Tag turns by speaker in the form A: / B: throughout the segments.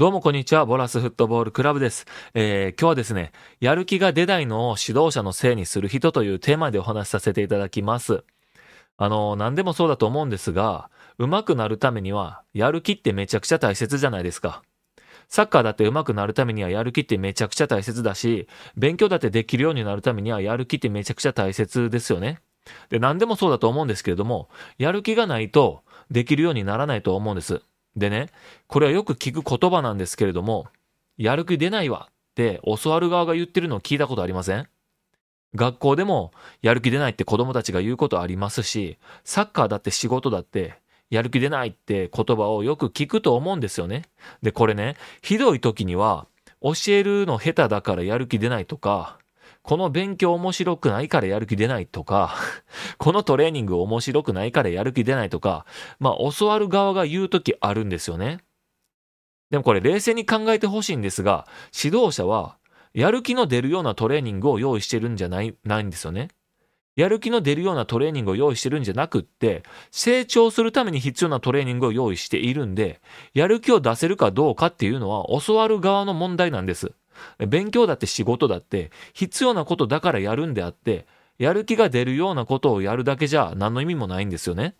A: どうもこんにちは、ボラスフットボールクラブです。えー、今日はですね、やる気が出ないのを指導者のせいにする人というテーマでお話しさせていただきます。あの、何でもそうだと思うんですが、上手くなるためには、やる気ってめちゃくちゃ大切じゃないですか。サッカーだって上手くなるためにはやる気ってめちゃくちゃ大切だし、勉強だってできるようになるためにはやる気ってめちゃくちゃ大切ですよね。で、何でもそうだと思うんですけれども、やる気がないとできるようにならないと思うんです。でね、これはよく聞く言葉なんですけれども、やる気出ないわって教わる側が言ってるのを聞いたことありません？学校でもやる気出ないって子供たちが言うことありますし、サッカーだって仕事だってやる気出ないって言葉をよく聞くと思うんですよね。で、これね、ひどい時には教えるの下手だからやる気出ないとか、この勉強面白くないからやる気出ないとか、このトレーニング面白くないからやる気出ないとか、まあ教わる側が言うときあるんですよね。でもこれ冷静に考えてほしいんですが、指導者はやる気の出るようなトレーニングを用意してるんじゃない、ないんですよね。やる気の出るようなトレーニングを用意してるんじゃなくって、成長するために必要なトレーニングを用意しているんで、やる気を出せるかどうかっていうのは教わる側の問題なんです。勉強だって仕事だって必要なことだからやるんであって、やる気が出るようなことをやるだけじゃ何の意味もないんですよね。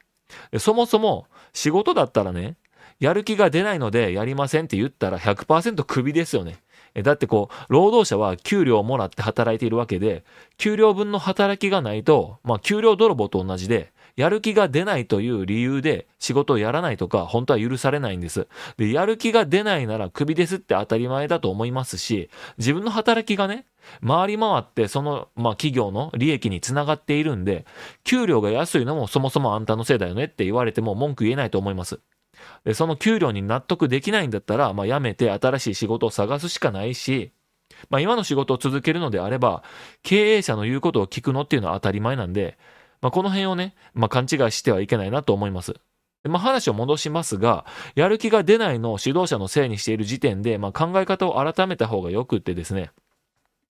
A: そもそも仕事だったらね、やる気が出ないのでやりませんって言ったら100%クビですよね。だってこう、労働者は給料をもらって働いているわけで、給料分の働きがないと、まあ給料泥棒と同じで、やる気が出ないという理由で仕事をやらないとか、本当は許されないんです。で、やる気が出ないならクビですって当たり前だと思いますし、自分の働きがね、回り回ってその、まあ、企業の利益につながっているんで、給料が安いのもそもそもあんたのせいだよねって言われても文句言えないと思います。で、その給料に納得できないんだったら、まあ、辞めて新しい仕事を探すしかないし、まあ、今の仕事を続けるのであれば、経営者の言うことを聞くのっていうのは当たり前なんで、まあ、この辺をね、まあ、勘違いしてはいけないなと思います。まあ、話を戻しますが、やる気が出ないのを指導者のせいにしている時点で、まあ、考え方を改めた方がよくってですね、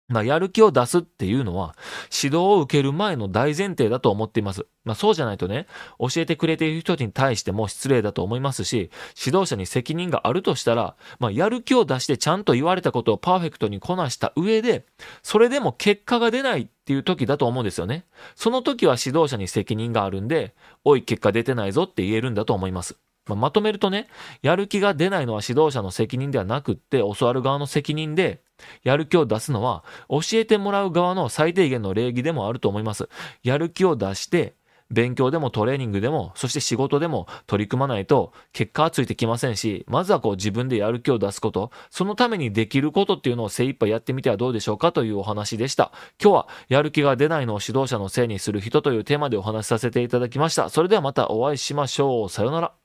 A: まあ、やる気を出すっていうのは、指導を受ける前の大前提だと思っています。まあ、そうじゃないとね、教えてくれている人に対しても失礼だと思いますし、指導者に責任があるとしたら、まあ、やる気を出してちゃんと言われたことをパーフェクトにこなした上で、それでも結果が出ないっていう時だと思うんですよね。その時は指導者に責任があるんで、おい、結果出てないぞって言えるんだと思います。まあ、まとめるとね、やる気が出ないのは指導者の責任ではなくって、教わる側の責任で、やる気を出すのは、教えてもらう側の最低限の礼儀でもあると思います。やる気を出して、勉強でもトレーニングでも、そして仕事でも取り組まないと結果はついてきませんし、まずはこう自分でやる気を出すこと、そのためにできることっていうのを精一杯やってみてはどうでしょうか？というお話でした。今日はやる気が出ないのを指導者のせいにする人というテーマでお話しさせていただきました。それではまたお会いしましょう。さようなら。